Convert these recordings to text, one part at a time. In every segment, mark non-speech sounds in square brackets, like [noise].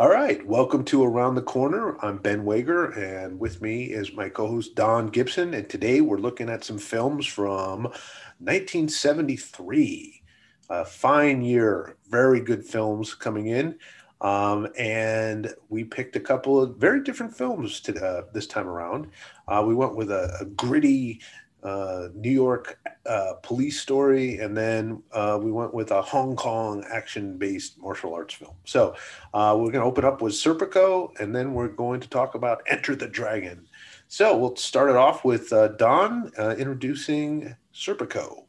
All right, welcome to Around the Corner. I'm Ben Wager, and with me is my co host Don Gibson. And today we're looking at some films from 1973. A fine year, very good films coming in. Um, and we picked a couple of very different films to, uh, this time around. Uh, we went with a, a gritty uh, New York uh, police story, and then uh, we went with a Hong Kong action-based martial arts film. So uh, we're going to open up with Serpico, and then we're going to talk about Enter the Dragon. So we'll start it off with uh, Don uh, introducing Serpico.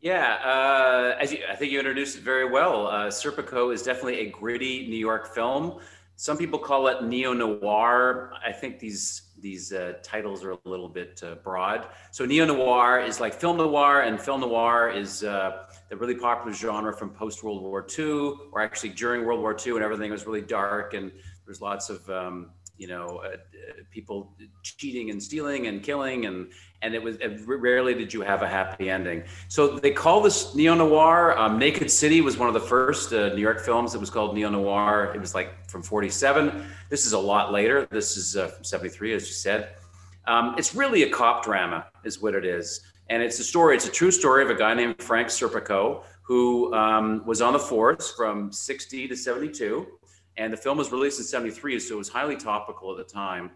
Yeah, as you, I think you introduced it very well. Serpico is definitely a gritty New York film. Some people call it neo noir. I think these these uh, titles are a little bit uh, broad. So neo noir is like film noir, and film noir is uh, the really popular genre from post World War II, or actually during World War II, and everything was really dark, and there's lots of um, you know uh, people cheating and stealing and killing, and and it was rarely did you have a happy ending. So they call this neo noir. Um, Naked City was one of the first uh, New York films that was called neo noir. It was like from '47. This is a lot later. This is uh, from '73, as you said. Um, it's really a cop drama, is what it is, and it's a story. It's a true story of a guy named Frank Serpico who um, was on the force from '60 to '72, and the film was released in '73, so it was highly topical at the time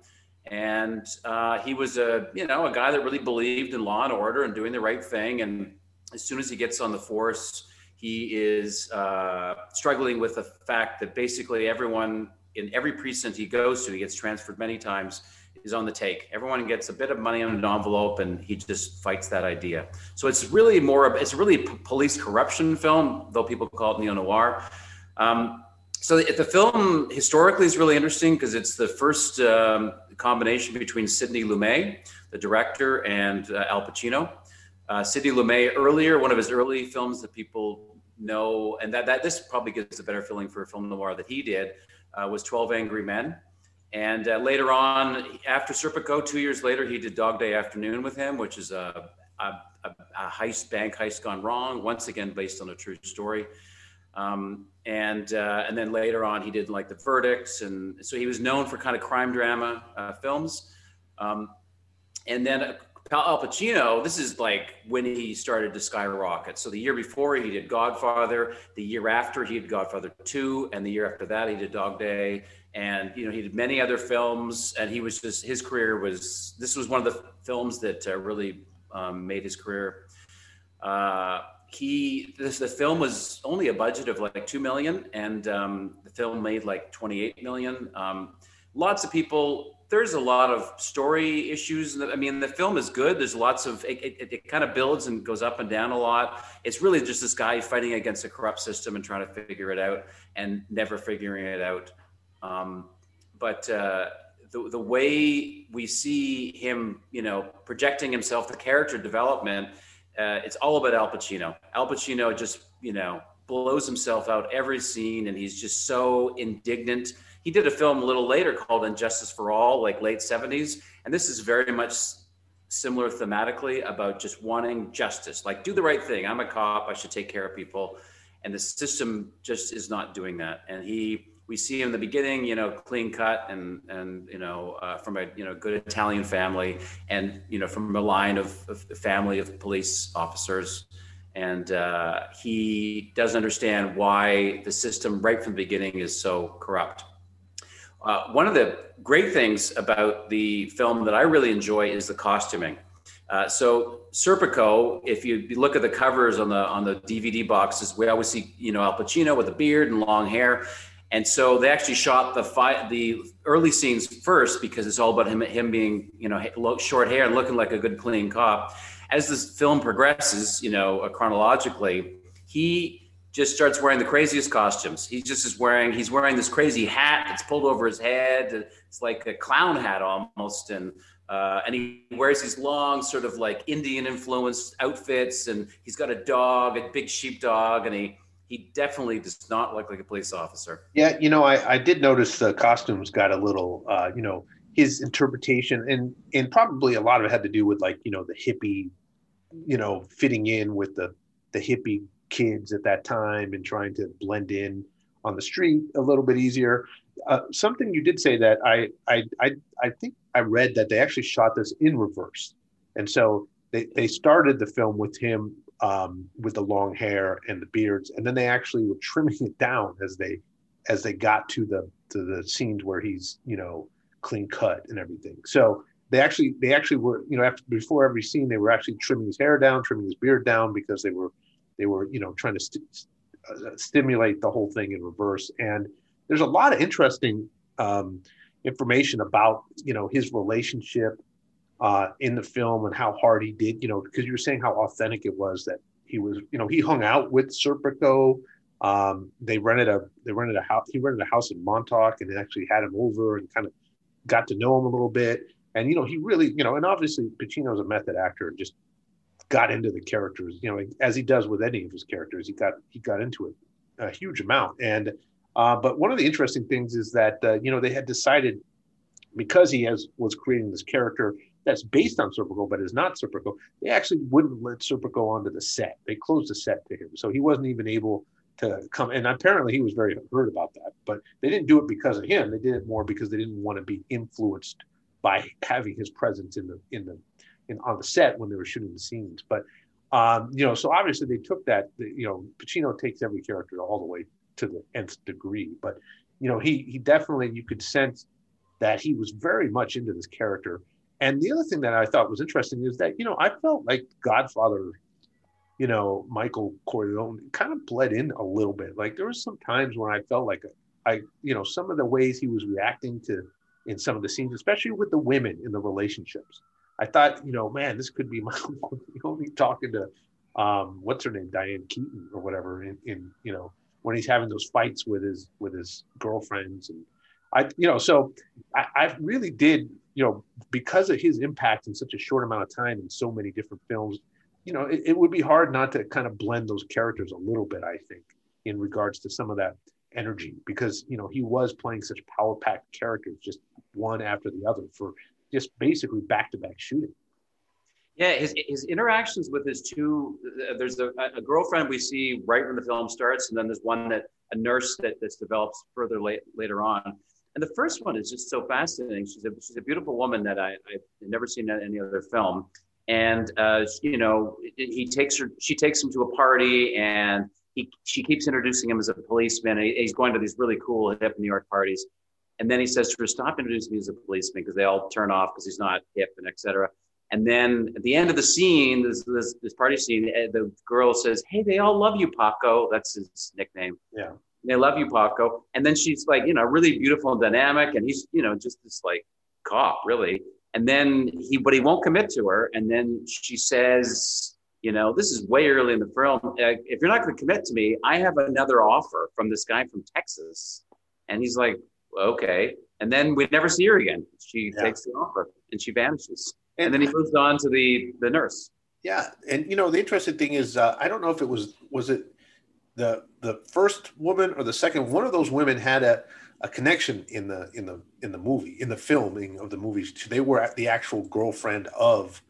and uh, he was a you know a guy that really believed in law and order and doing the right thing and as soon as he gets on the force he is uh, struggling with the fact that basically everyone in every precinct he goes to he gets transferred many times is on the take. Everyone gets a bit of money on an envelope and he just fights that idea. So it's really more of it's really a police corruption film though people call it neo-noir. Um, so the film historically is really interesting because it's the first um, combination between Sidney Lumet, the director, and uh, Al Pacino. Uh, Sidney Lumet earlier, one of his early films that people know, and that, that this probably gives a better feeling for a film noir that he did, uh, was 12 Angry Men. And uh, later on, after Serpico, two years later, he did Dog Day Afternoon with him, which is a, a, a heist, bank heist gone wrong, once again based on a true story. Um, and uh, and then later on he did like the verdicts and so he was known for kind of crime drama uh, films um, and then uh, al pacino this is like when he started to skyrocket. So the year before he did godfather the year after he did godfather 2 and the year after that he did dog day. And you know he did many other films and he was just his career was this was one of the films that uh, really um, made his career. Uh, he this the film was only a budget of like two million, and um, the film made like twenty eight million. Um, lots of people. There's a lot of story issues. I mean, the film is good. There's lots of it, it, it kind of builds and goes up and down a lot. It's really just this guy fighting against a corrupt system and trying to figure it out and never figuring it out. Um, but uh, the, the way we see him, you know, projecting himself, the character development uh, it's all about Al Pacino. Al Pacino just, you know, blows himself out every scene and he's just so indignant. He did a film a little later called And Justice for All, like late 70s. And this is very much similar thematically about just wanting justice. Like, do the right thing. I'm a cop. I should take care of people. And the system just is not doing that. And he, we see him in the beginning, you know, clean cut and and you know uh, from a you know good Italian family, and you know from a line of, of family of police officers, and uh, he doesn't understand why the system right from the beginning is so corrupt. Uh, one of the great things about the film that I really enjoy is the costuming. Uh, so Serpico, if you look at the covers on the on the DVD boxes, we always see you know Al Pacino with a beard and long hair, and so they actually shot the fi- the early scenes first because it's all about him him being you know short hair and looking like a good clean cop. As this film progresses, you know chronologically, he just starts wearing the craziest costumes. He just is wearing he's wearing this crazy hat that's pulled over his head. It's like a clown hat almost, and uh, and he wears these long, sort of like Indian influenced outfits, and he's got a dog, a big sheepdog, and he he definitely does not look like a police officer. Yeah, you know, I, I did notice the costumes got a little, uh, you know, his interpretation, and and probably a lot of it had to do with like you know the hippie, you know, fitting in with the the hippie kids at that time and trying to blend in. on the street a little bit easier. Uh, something you did say that I, I I I think I read that they actually shot this in reverse, and so they they started the film with him um, with the long hair and the beards, and then they actually were [laughs] trimming it down as they as they got to the to the scenes where he's you know clean cut and everything. So they actually they actually were you know after before every scene they were actually trimming his hair down, trimming his beard down because they were they were you know trying to st- uh, stimulate the whole thing in reverse. And there's a lot of interesting um, information about you know his relationship uh, in the film and how hard he did. You know because you were saying how authentic it was that he was you know he hung out with Serpico. Um, they rented a they rented a house. He rented a house in Montauk and actually had him over and kind of got to know him a little bit. And you know, he really, you know, and obviously Pacino's a method actor and just got into the characters, you know, as he does with any of his characters. He got he got into it a huge amount. And uh, but one of the interesting things is that uh, you know they had decided because he has was creating this character that's based on Serpico but is not Serpico, they actually wouldn't let Serpico onto the set. They closed the set to him, so he wasn't even able to come. And apparently, he was very hurt about that. But they didn't do it because of him. They did it more because they didn't want to be influenced by having his presence in the in the in, on the set when they were shooting the scenes. But um, you know, so obviously they took that. You know, Pacino takes every character all the way to the nth degree. But you know, he he definitely you could sense that he was very much into this character. And the other thing that I thought was interesting is that you know I felt like Godfather, you know, Michael Corleone kind of bled in a little bit. Like there was some times when I felt like I, you know, some of the ways he was reacting to in some of the scenes, especially with the women in the relationships. I thought, you know, man, this could be [laughs] my only talking to um, what's her name, Diane Keaton or whatever, in, in you know when he's having those fights with his with his girlfriends and I, you know, so I, I really did, you know, because of his impact in such a short amount of time in so many different films, you know, it, it would be hard not to kind of blend those characters a little bit. I think in regards to some of that energy because you know he was playing such power packed characters just one after the other for just basically back to back shooting. Yeah, his, his interactions with his two there's a, a, girlfriend we see right when the film starts, and then there's one that a nurse that that's develops further late, later on. And the first one is just so fascinating. She's a she's a beautiful woman that I I've never seen in any other film. And uh, you know, he takes her, she takes him to a party, and he, she keeps introducing him as a policeman. he's going to these really cool hip New York parties. And then he says to her, stop introducing me as a policeman because they all turn off because he's not hip and etc. And then at the end of the scene, this, this, this party scene, eh, the girl says, hey, they all love you, Paco. That's his nickname. Yeah. They love you, Paco. And then she's like, you know, really beautiful and dynamic. And he's, you know, just this like cop, really. And then he, but he won't commit to her. And then she says, you know, this is way early in the film. Uh, if you're not going to commit to me, I have another offer from this guy from Texas. And he's like, okay. And then we never see her again. She yeah. takes the offer and she vanishes. And, and, then he moves on to the the nurse. Yeah, and you know the interesting thing is uh, I don't know if it was was it the the first woman or the second one of those women had a a connection in the in the in the movie in the filming of the movies. They were the actual girlfriend of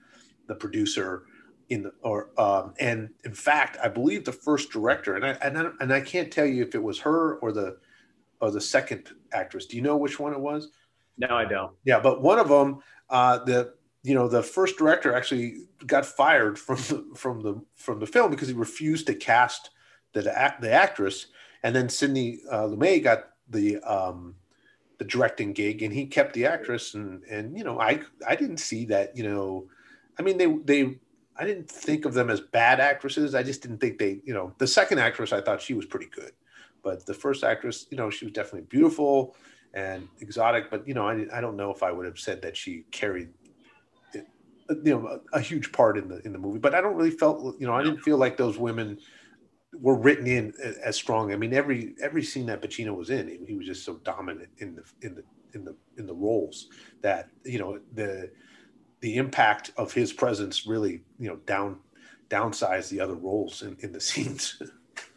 the producer in the or um, and in fact i believe the first director and I, and I and i can't tell you if it was her or the or the second actress. Do you know which one it was? No i don't. Yeah but one of them uh the you know the first director actually got fired from the from the from the film because he refused to cast the the actress. And then sidney uh, lumet got the um the directing gig and he kept the actress. And and you know i i didn't see that you know i mean they they I didn't think of them as bad actresses. I just didn't think they, you know, the second actress, I thought she was pretty good. But the first actress, you know, she was definitely beautiful and exotic. But, you know, I, I don't know if I would have said that she carried, you know, a, a huge part in the in the movie. But I don't really felt, you know, I didn't feel like those women were written in as strong. I mean, every every scene that Pacino was in, he was just so dominant in the in the in the in the roles that you know the the impact of his presence really, you know, down downsize the other roles in, in the [laughs] scenes.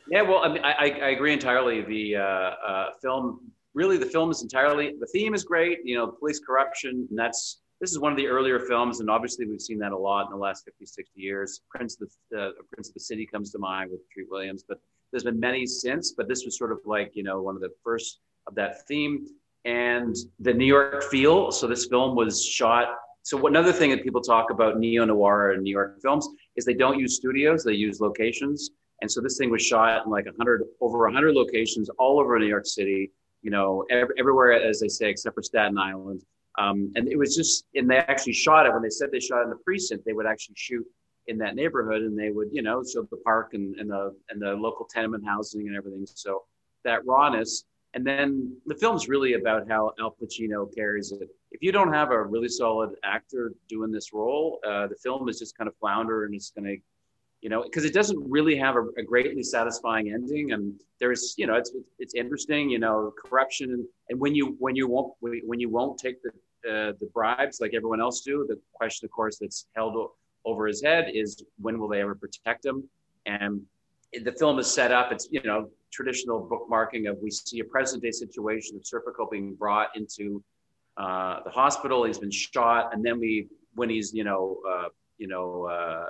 Yeah, well, I mean, I, I agree entirely. The uh, uh, film, really, the film is entirely the theme is great. You know, police corruption, and that's this is one of the earlier films, and obviously we've seen that a lot in the last 50, 60 years. Prince of the uh, Prince of the City comes to mind with Treat Williams, but there's been many since, but this was sort of like you know one of the first of that theme and the New York feel. So this film was shot. So another thing that people talk about neo noir and New York films is they don't use studios; they use locations. And so this thing was shot in like 100 over 100 locations all over New York City. You know, every, everywhere, as they say, except for Staten Island. Um, and it was just, and they actually shot it when they said they shot in the precinct. They would actually shoot in that neighborhood, and they would, you know, show the park and, and the and the local tenement housing and everything. So that rawness and then the film's really about how Al Pacino carries it. If you don't have a really solid actor doing this role, uh, the film is just kind of flounder and it's going to, you know, because it doesn't really have a, a, greatly satisfying ending. And there's, you know, it's it's interesting, you know, corruption and, and when you when you won't when you won't take the uh, the bribes like everyone else do, the question, of course, that's held over his head is when will they ever protect him? And the film is set up. It's you know traditional bookmarking of we see a present day situation of Serpico being brought into uh, the hospital. He's been shot, and then we when he's you know uh, you know uh,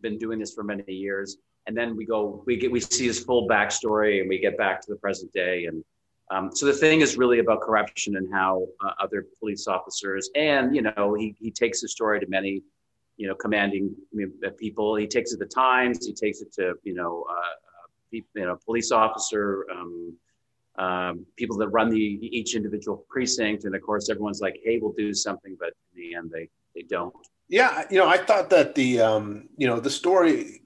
been doing this for many years, and then we go we get we see his full backstory, and we get back to the present day, and um, so the thing is really about corruption and how uh, other police officers and you know he he takes the story to many you know commanding people. He takes it to Times. He takes it to you know uh, you know, police officer, um, um, people that run the each individual precinct, and of course, everyone's like, "Hey, we'll do something," but in the end, they they don't. Yeah, you know, I thought that the um, you know the story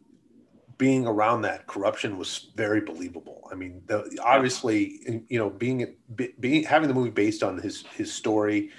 being around that corruption was very believable. I mean, the, obviously, you know, being being having the movie based on his his story,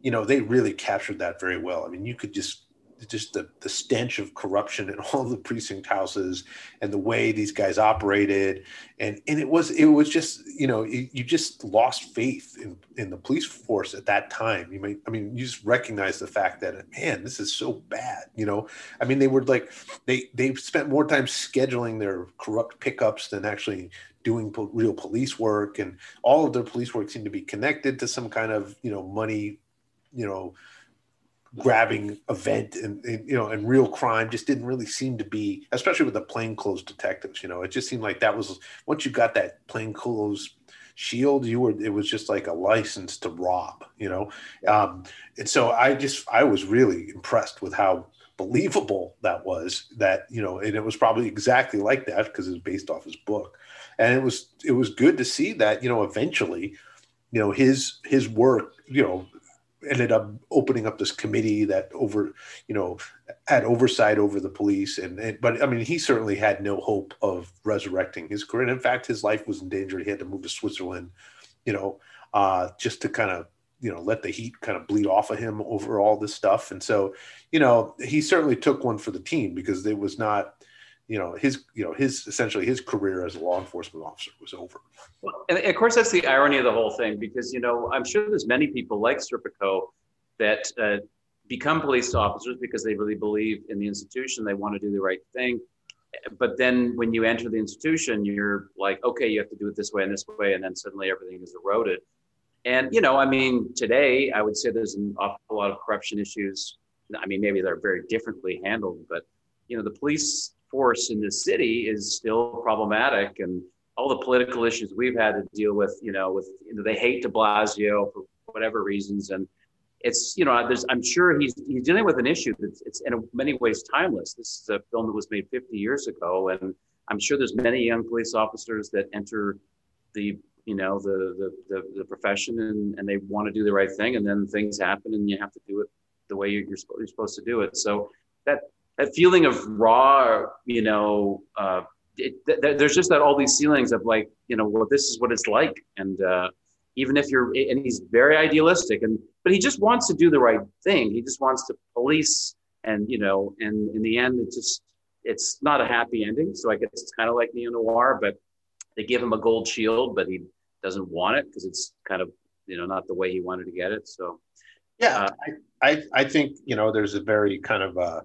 you know, they really captured that very well. I mean, you could just just the, the stench of corruption in all the precinct houses and the way these guys operated. And and it was it was just you know it, you just lost faith in, in the police force at that time. You may i mean you just recognize the fact that man this is so bad you know? I mean they were like they they spent more time scheduling their corrupt pickups than actually doing po- real police work. And all of their police work seemed to be connected to some kind of you know money you know grabbing event and, and, you know and real crime just didn't really seem to be especially with the plainclothes detectives you know it just seemed like that was once you got that plainclothes shield you were it was just like a license to rob you know? Um, and so i just i was really impressed with how believable that was that you know and it was probably exactly like that because it was based off his book. And it was it was good to see that you know eventually you know his his work you know ended up opening up this committee that over you know had oversight over the police and, and, but i mean he certainly had no hope of resurrecting his career. And in fact his life was in danger. He had to move to switzerland you know uh, just to kind of you know let the heat kind of bleed off of him over all this stuff. And so you know he certainly took one for the team because it was not you know his you know his essentially his career as a law enforcement officer was over. Well, and of course that's the irony of the whole thing because you know i'm sure there's many people like serpico that uh, become police officers because they really believe in the institution they want to do the right thing. But then when you enter the institution you're like okay you have to do it this way and this way and then suddenly everything is eroded. And you know i mean today i would say there's an awful lot of corruption issues. I mean maybe they're very differently handled but you know the police force in this city is still problematic. And all the political issues we've had to deal with you know with you know, they hate de blasio for whatever reasons. And it's you know there's i'm sure he's he's dealing with an issue that's it's in many ways timeless. This is a film that was made 50 years ago and i'm sure there's many young police officers that enter the you know the the the, the profession and, and they want to do the right thing and then things happen and you have to do it the way you're, you're supposed to do it. So that that feeling of raw, you know, uh, it, th- there's just that all these feelings of like, you know, well, this is what it's like. And uh, even if you're, and he's very idealistic and, but he just wants to do the right thing. He just wants to police and, you know, and in the end, it just, it's not a happy ending. So I guess it's kind of like neo noir, but they give him a gold shield, but he doesn't want it because it's kind of, you know, not the way he wanted to get it. So, yeah, uh, I, I, I think, you know, there's a very kind of, uh,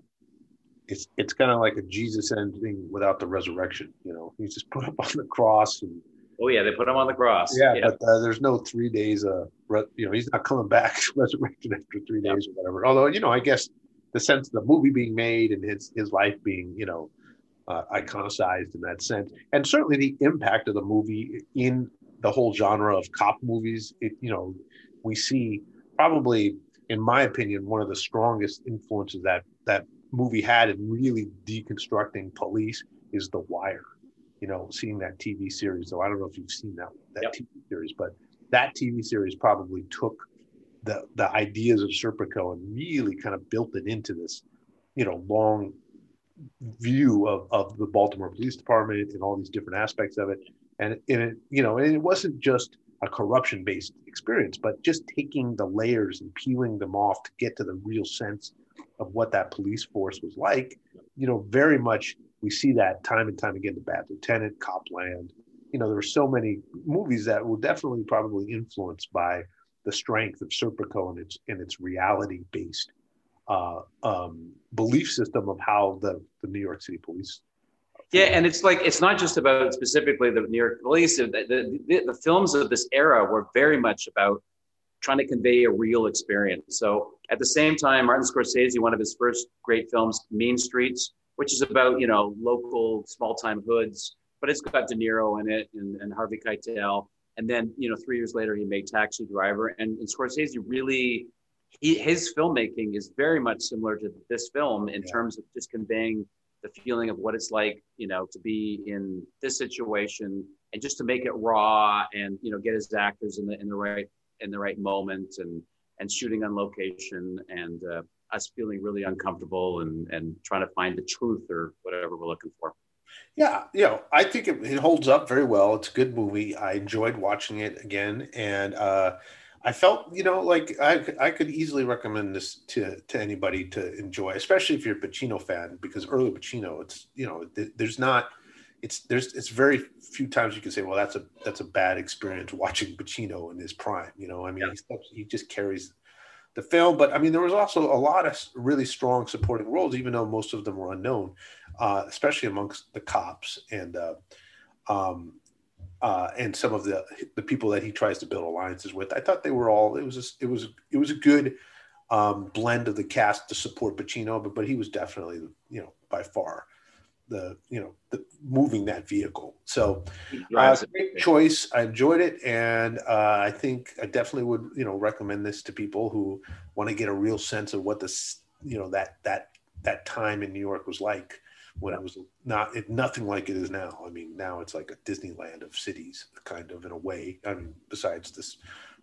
it's it's kind of like a Jesus ending without the resurrection. You know, he's just put up [laughs] on the cross. And, oh yeah, they put him on the cross. Yeah, yeah. but uh, there's no three days. Uh, re- you know, he's not coming back [laughs] resurrected after three yeah. days or whatever. Although you know, I guess the sense of the movie being made and his his life being you know uh, iconicized in that sense, and certainly the impact of the movie in the whole genre of cop movies. It, you know, we see probably, in my opinion, one of the strongest influences that that movie had in really deconstructing police is The Wire. You know, seeing that TV series. So I don't know if you've seen that that yep. TV series, but that TV series probably took the the ideas of Serpico and really kind of built it into this, you know, long view of, of the Baltimore Police Department and all these different aspects of it. And, and it, you know, and it wasn't just a corruption based experience, but just taking the layers and peeling them off to get to the real sense of what that police force was like. You know, very much we see that time and time again. The Bad Lieutenant, Copland. You know, there were so many movies that were definitely probably influenced by the strength of Serpico and its and its reality based uh, um, belief system of how the, the New York City police. Yeah, and it's like it's not just about specifically the New York police. The, the, the, the films of this era were very much about trying to convey a real experience. So at the same time, Martin Scorsese, one of his first great films, Mean Streets, which is about you know local small time hoods, but it's got De Niro in it and, and Harvey Keitel. And then you know three years later, he made Taxi Driver, and, and Scorsese really he, his filmmaking is very much similar to this film in yeah. terms of just conveying the feeling of what it's like, you know, to be in this situation and just to make it raw and you know get his actors in the in the right in the right moment and and shooting on location and uh, us feeling really uncomfortable and and trying to find the truth or whatever we're looking for. Yeah, you know, I think it, it holds up very well. It's a good movie. I enjoyed watching it again, and uh, I felt, you know, like I, I could easily recommend this to, to anybody to enjoy, especially if you're a Pacino fan, because early Pacino, it's, you know, there's not, it's, there's, it's very few times you can say, well, that's a, that's a bad experience watching Pacino in his prime. You know, I mean, yeah. he, he just carries the film, but I mean, there was also a lot of really strong supporting roles, even though most of them were unknown, uh, especially amongst the cops and, uh, um, uh, and some of the the people that he tries to build alliances with. I thought they were all. It was a, it was it was a good um, blend of the cast to support Pacino, but but he was definitely you know by far the you know the moving that vehicle. So uh, great choice. I enjoyed it, and uh, I think I definitely would you know recommend this to people who want to get a real sense of what this you know that that that time in New York was like when it was not it, nothing like it is now. I mean, now it's like a Disneyland of cities, kind of in a way. I mean, besides this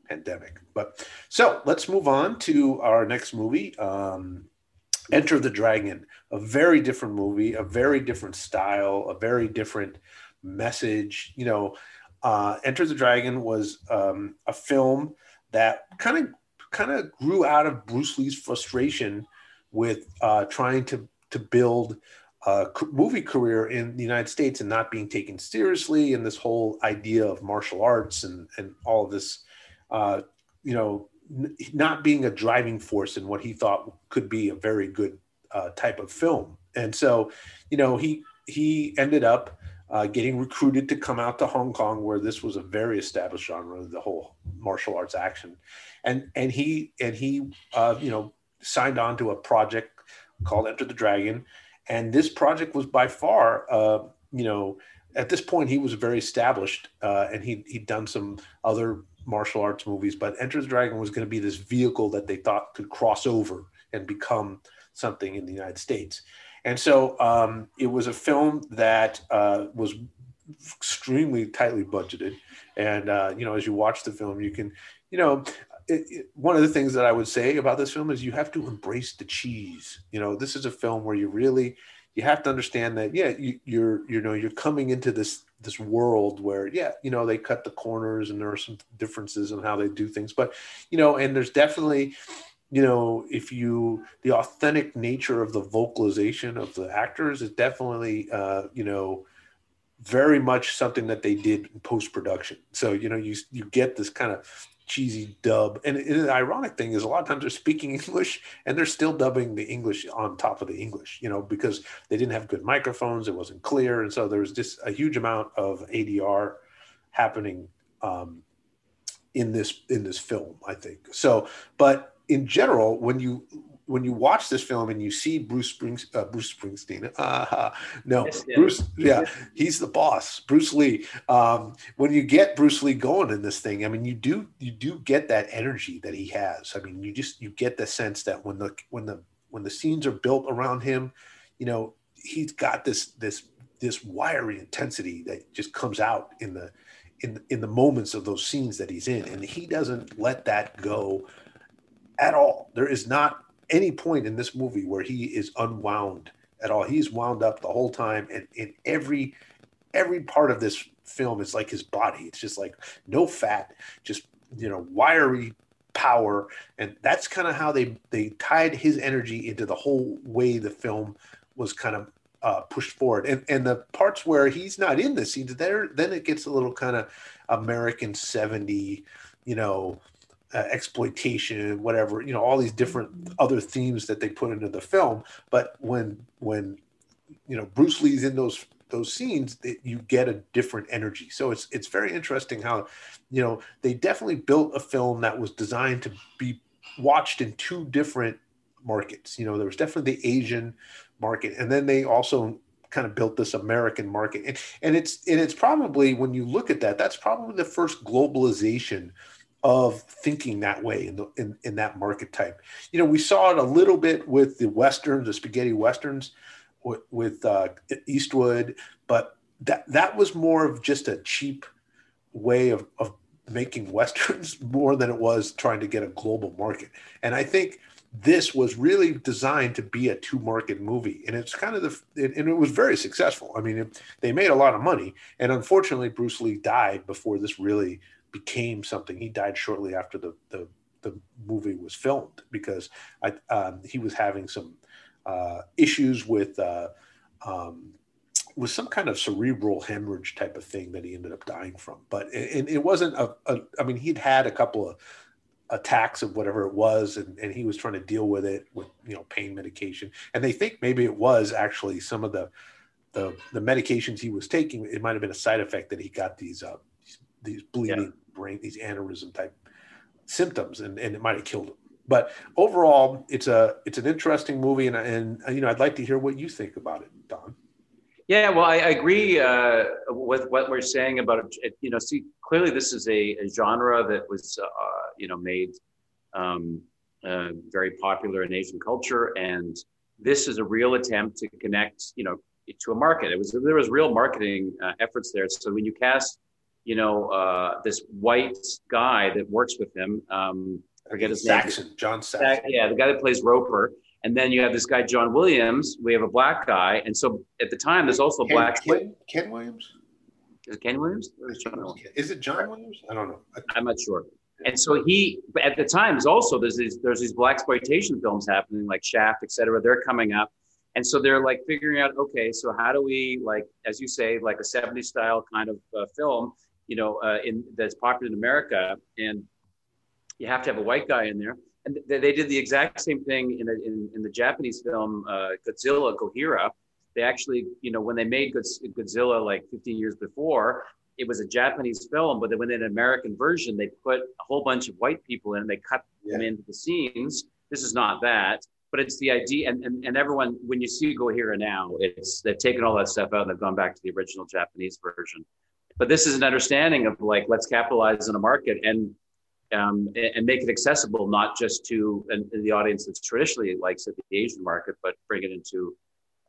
pandemic. But so let's move on to our next movie, um, Enter the Dragon. A very different movie, a very different style, a very different message. You know, uh, Enter the Dragon was um, a film that kind of kind of grew out of Bruce Lee's frustration with uh, trying to to build a movie career in the United States and not being taken seriously, and this whole idea of martial arts and and all of this, uh, you know, not being a driving force in what he thought could be a very good uh, type of film. And so, you know, he he ended up uh, getting recruited to come out to Hong Kong, where this was a very established genre, the whole martial arts action, and and he and he uh, you know signed on to a project called Enter the Dragon and this project was by far, uh, you know, at this point he was very established, uh, and he he'd done some other martial arts movies. But Enter the Dragon was going to be this vehicle that they thought could cross over and become something in the United States. And so um, it was a film that uh, was extremely tightly budgeted. And uh, you know, as you watch the film, you can, you know, it, it, one of the things that I would say about this film is you have to embrace the cheese. You know, this is a film where you really you have to understand that yeah, you, you're you know you're coming into this this world where yeah, you know they cut the corners and there are some differences in how they do things, but you know, and there's definitely you know if you the authentic nature of the vocalization of the actors is definitely uh, you know very much something that they did in post production. So you know you you get this kind of cheesy dub. And, the ironic thing is, a lot of times they're speaking [laughs] English and they're still dubbing the English on top of the English, you know, because they didn't have good microphones, it wasn't clear, and so there was just a huge amount of ADR happening um, in this in this film. I think so, but in general, when you when you watch this film and you see Bruce Springs, uh, Bruce Springsteen, [laughs] uh, no, yes, Bruce, yeah, he's the boss, Bruce Lee. Um, when you get Bruce Lee going in this thing, I mean, you do you do get that energy that he has. I mean, you just you get the sense that when the when the when the scenes are built around him, you know, he's got this this this wiry intensity that just comes out in the in in the moments of those scenes that he's in, and he doesn't let that go at all. There is not any point in this movie where he is unwound at all. He's wound up the whole time, and in every every part of this film is like his body. It's just like no fat, just you know wiry power, and that's kind of how they they tied his energy into the whole way the film was kind of uh, pushed forward. And and the parts where he's not in the scenes, there then it gets a little kind of American seventy, you know, uh, exploitation, whatever, you know, all these different other themes that they put into the film. But when when you know Bruce Lee's in those those scenes, it, you get a different energy. So it's it's very interesting how, you know, they definitely built a film that was designed to be watched in two different markets. You know, there was definitely the Asian market, and then they also kind of built this American market. And, and it's and it's probably when you look at that, that's probably the first globalization of thinking that way in, the, in, in that market type. You know, we saw it a little bit with the westerns, the spaghetti westerns, with, with uh, Eastwood, but that that was more of just a cheap way of, of making westerns [laughs] more than it was trying to get a global market. And I think this was really designed to be a two market movie and it's kind of the and it was very successful i mean it, they made a lot of money and unfortunately bruce lee died before this really became something he died shortly after the the, the movie was filmed because I, um, he was having some uh, issues with uh, um, with some kind of cerebral hemorrhage type of thing that he ended up dying from but and it wasn't a, a i mean he'd had a couple of attacks of whatever it was and, and he was trying to deal with it with you know pain medication and they think maybe it was actually some of the the, the medications he was taking it might have been a side effect that he got these uh these, bleeding. Brain these aneurysm type symptoms and, and it might have killed him but overall it's a it's an interesting movie and, and you know i'd like to hear what you think about it don yeah, well, I, I agree uh, with what we're saying about it. You know, see, clearly this is a, a genre that was, uh, you know, made um, uh, very popular in Asian culture, and this is a real attempt to connect, you know, to a market. It was there was real marketing uh, efforts there. So when you cast, you know, uh, this white guy that works with him, um, forget his Saxon, name. John Saxon. Yeah, the guy that plays Roper and then you have this guy, John Williams. We have a black guy. And so at the time, there's also Ken, black. Ken, Ken Williams? Is it Ken Williams? Is it John Williams? I don't know. I'm not sure. And so he, at the time, there's also there's these there's these black exploitation films happening, like Shaft, et cetera. They're coming up, and so they're like figuring out, okay, so how do we like, as you say, like a 70s style kind of uh, film, you know, uh, in that's popular in America, and you have to have a white guy in there and they did the exact same thing in, a, in, in, the Japanese film uh, Godzilla Gojira. They actually, you know, when they made Godzilla like 15 years before, it was a Japanese film, but then when they did an American version, they put a whole bunch of white people in, and they cut yeah. them into the scenes. This is not that, but it's the idea. And, and, and everyone, when you see Gojira now, it's they've taken all that stuff out and they've gone back to the original Japanese version. But this is an understanding of like, let's capitalize on a market. And um, and make it accessible not just to an, the audience that's traditionally likes it, the Asian market, but bring it into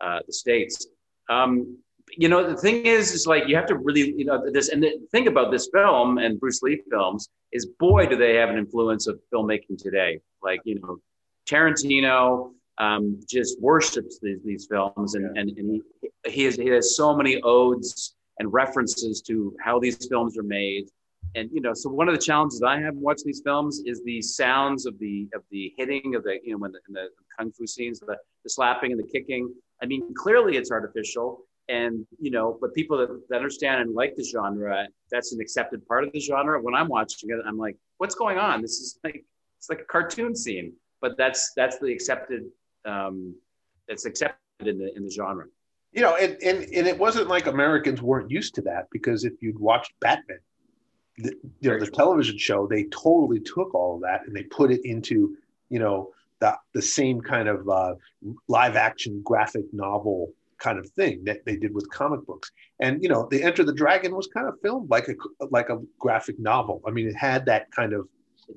uh, the states. Um, you know, the thing is, is like you have to really, you know, this and the thing about this film and Bruce Lee films is, boy, do they have an influence of filmmaking today. Like, you know, Tarantino um, just worships these, these films, and and, and he he has, he has so many odes and references to how these films are made and you know, so one of the challenges I have watching these films is the sounds of the of the hitting of the you know when the, the kung fu scenes, the, the slapping and the kicking. I mean, clearly it's artificial, and you know, but people that, that understand and like the genre, that's an accepted part of the genre. When I'm watching it, I'm like, what's going on? This is like it's like a cartoon scene, but that's that's the accepted um, that's accepted in the in the genre. You know, and, and and it wasn't like Americans weren't used to that because if you'd watched Batman the, you know the television show they totally took all of that and they put it into you know the the same kind of uh, live action graphic novel kind of thing that they did with comic books. And you know, the Enter the Dragon was kind of filmed like a like a graphic novel. I mean, it had that kind of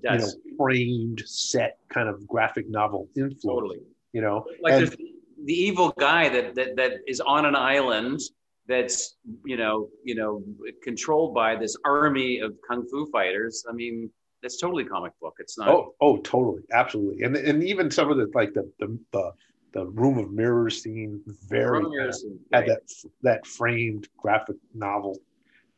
you know framed set kind of graphic novel influence. Totally. You know, like and, the evil guy that that that is on an island that's you know you know controlled by this army of kung fu fighters. I mean, that's totally comic book. It's not. Oh, oh, totally, absolutely, and and even some of the like the the the, the room of mirrors scene very scene, had right. that that framed graphic novel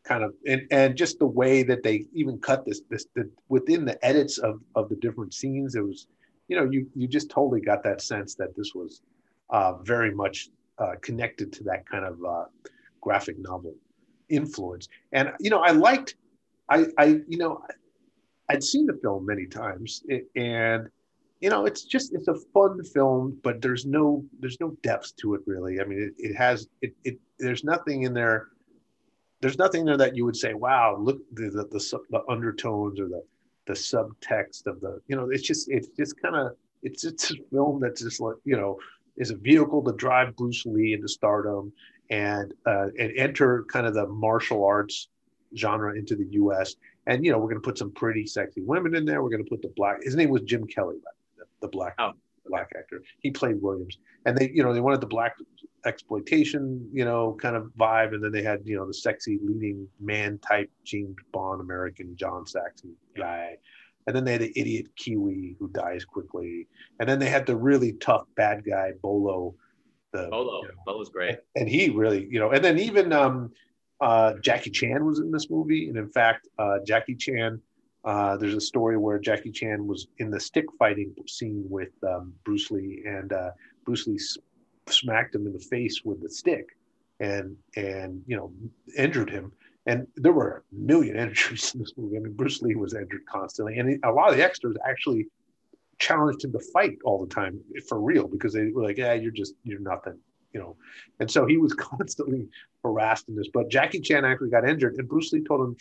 kind of and and just the way that they even cut this this the, within the edits of of the different scenes it was you know you you just totally got that sense that this was uh, very much uh, connected to that kind of uh, graphic novel influence. And you know, I liked, I, I, you know, I'd seen the film many times, and you know, it's just it's a fun film, but there's no there's no depth to it really. I mean, it, it has it, it there's nothing in there. There's nothing there that you would say, "Wow, look the the, the, the undertones or the the subtext of the you know." It's just it's just kind of it's it's a film that's just like you know is a vehicle to drive Bruce Lee into stardom and uh, and enter kind of the martial arts genre into the U.S. And you know, we're going to put some pretty sexy women in there. We're going to put the black. His name was Jim Kelly, the, the black oh. black actor. He played Williams, and they you know they wanted the black exploitation you know kind of vibe, and then they had you know the sexy leading man type James Bond American John Saxon guy. And then they had the idiot Kiwi who dies quickly. And then they had the really tough bad guy Bolo, the Bolo. You know, Bolo's great. And he really, you know, and then even um, uh, Jackie Chan was in this movie. And in fact, uh, Jackie Chan, uh, there's a story where Jackie Chan was in the stick fighting scene with um, Bruce Lee, and uh, Bruce Lee smacked him in the face with the stick, and and you know injured him. And there were a million [laughs] injuries in this movie. I mean, Bruce Lee was injured constantly, and a lot of the extras actually challenged him to fight all the time for real because they were like, "Yeah, you're just you're nothing," you know. And so he was [laughs] constantly harassed in this. But Jackie Chan actually got injured, and Bruce Lee told him,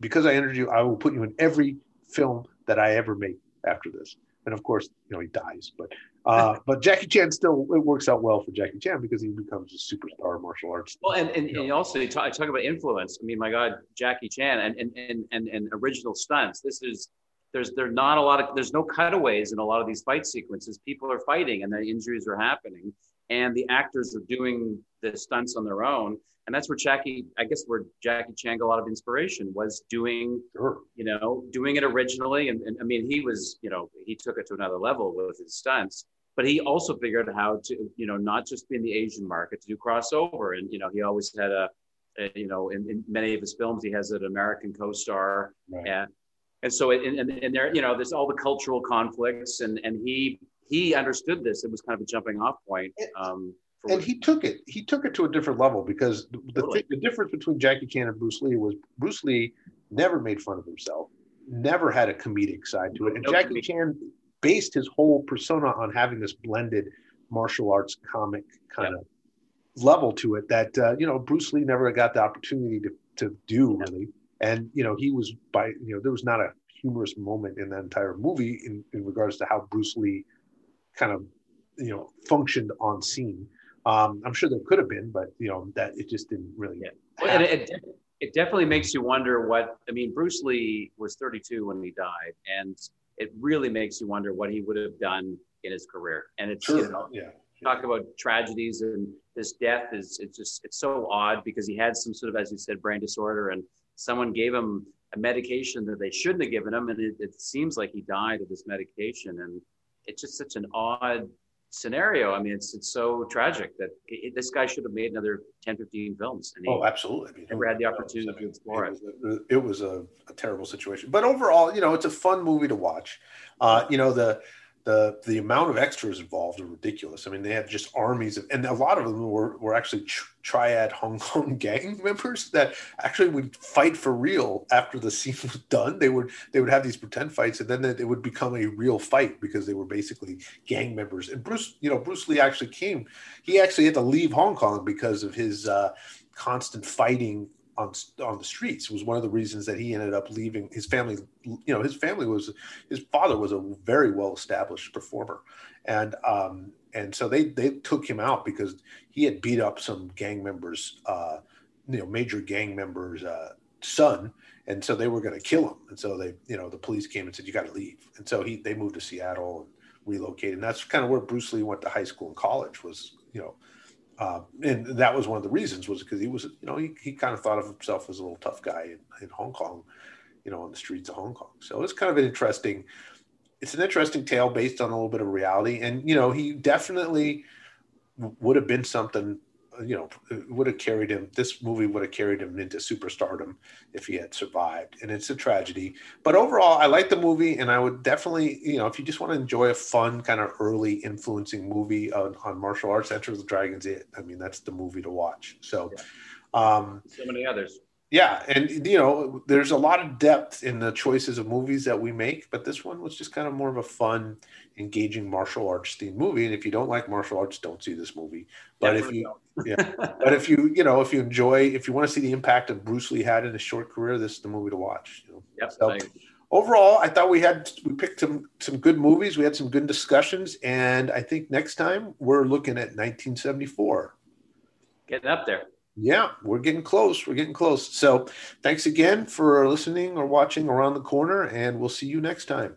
"Because I injured you, I will put you in every film that I ever make after this." And of course, you know, he dies. But uh, but Jackie Chan still it works out well for Jackie Chan because he becomes a superstar martial arts. Well, and and, and also you talk, talk, about influence. I mean, my God, Jackie Chan and and and and, and original stunts. This is there's there's not a lot of there's no cutaways in a lot of these fight sequences. People are fighting and the injuries are happening, and the actors are doing the stunts on their own. And that's where Jackie, I guess, where Jackie Chan got a lot of inspiration was doing, sure. you know, doing it originally. And, and I mean, he was, you know, he took it to another level with his stunts but he also figured out how to you know not just be in the asian market to do crossover and you know he always had a, a you know in, in, many of his films he has an american co-star right. and and so and, and, and there you know there's all the cultural conflicts and and he he understood this it was kind of a jumping off point um, and he took it he took it to a different level because the, totally. th- the difference between jackie chan and bruce lee was bruce lee never made fun of himself never had a comedic side to it and no jackie chan based his whole persona on having this blended martial arts comic kind of level to it that uh, you know bruce lee never got the opportunity to, to do really and you know he was by you know there was not a humorous moment in that entire movie in, in regards to how Bruce Lee kind of you know functioned on scene. Um, I'm sure there could have been, but you know that it just didn't really. Yeah. Well, it, it definitely makes you wonder what I mean. Bruce Lee was 32 when he died, and it really makes you wonder what he would have done in his career. And it's sure. you know, yeah. talk about tragedies and this death is it's just it's so odd because he had some sort of as you said brain disorder and someone gave him a medication that they shouldn't have given him, and it, it seems like he died of this medication, and it's just such an odd scenario. I mean, it's it's so tragic that it, this guy should have made another 10, 15 films. And he oh, absolutely. I mean, never had the opportunity to explore it. It was, a, it was a, a, terrible situation, but overall, you know, it's a fun movie to watch. Uh, you know, the the the amount of extras involved are ridiculous. I mean, they have just armies of, and a lot of them were were actually triad Hong Kong [laughs] gang members that actually would fight for real after the scene was done. They would they would have these pretend fights, and then it would become a real fight because they were basically gang members. And Bruce, you know, Bruce Lee actually came. He actually had to leave Hong Kong because of his uh, constant fighting on on the streets was one of the reasons that he ended up leaving. His family you know his family was his father was a very well established performer. And um and so they they took him out because he had beat up some gang members uh you know major gang members uh son. And so they were going to kill him. And so they you know the police came and said you got to leave. And so he they moved to seattle and relocated. And that's kind of where bruce lee went to high school and college was you know uh, and that was one of the reasons was because he was, you know, he, he kind of thought of himself as a little tough guy in, in Hong Kong, you know, on the streets of Hong Kong. So it's kind of an interesting, it's an interesting tale based on a little bit of reality. And, you know, he definitely would have been something you know, would have carried him. This movie would have carried him into superstardom if he had survived, and it's a tragedy. But overall, I like the movie, and I would definitely, you know, if you just want to enjoy a fun kind of early influencing movie on, on martial arts, Enter the Dragon's it. I mean, that's the movie to watch. So, yeah. um, so many others. Yeah, and you know, there's a lot of depth in the choices of movies that we make, but this one was just kind of more of a fun, engaging martial arts themed movie. And if you don't like martial arts, don't see this movie. But Definitely if you yeah. [laughs] but if you, you know, if you enjoy, if you want to see the impact of Bruce Lee had in his short career, this is the movie to watch. You know? Yep. So, overall, I thought we had we picked some some good movies. We had some good discussions, and I think next time we're looking at 1974. Getting up there. Yeah, we're getting close. We're getting close. So, thanks again for listening or watching around the corner, and we'll see you next time.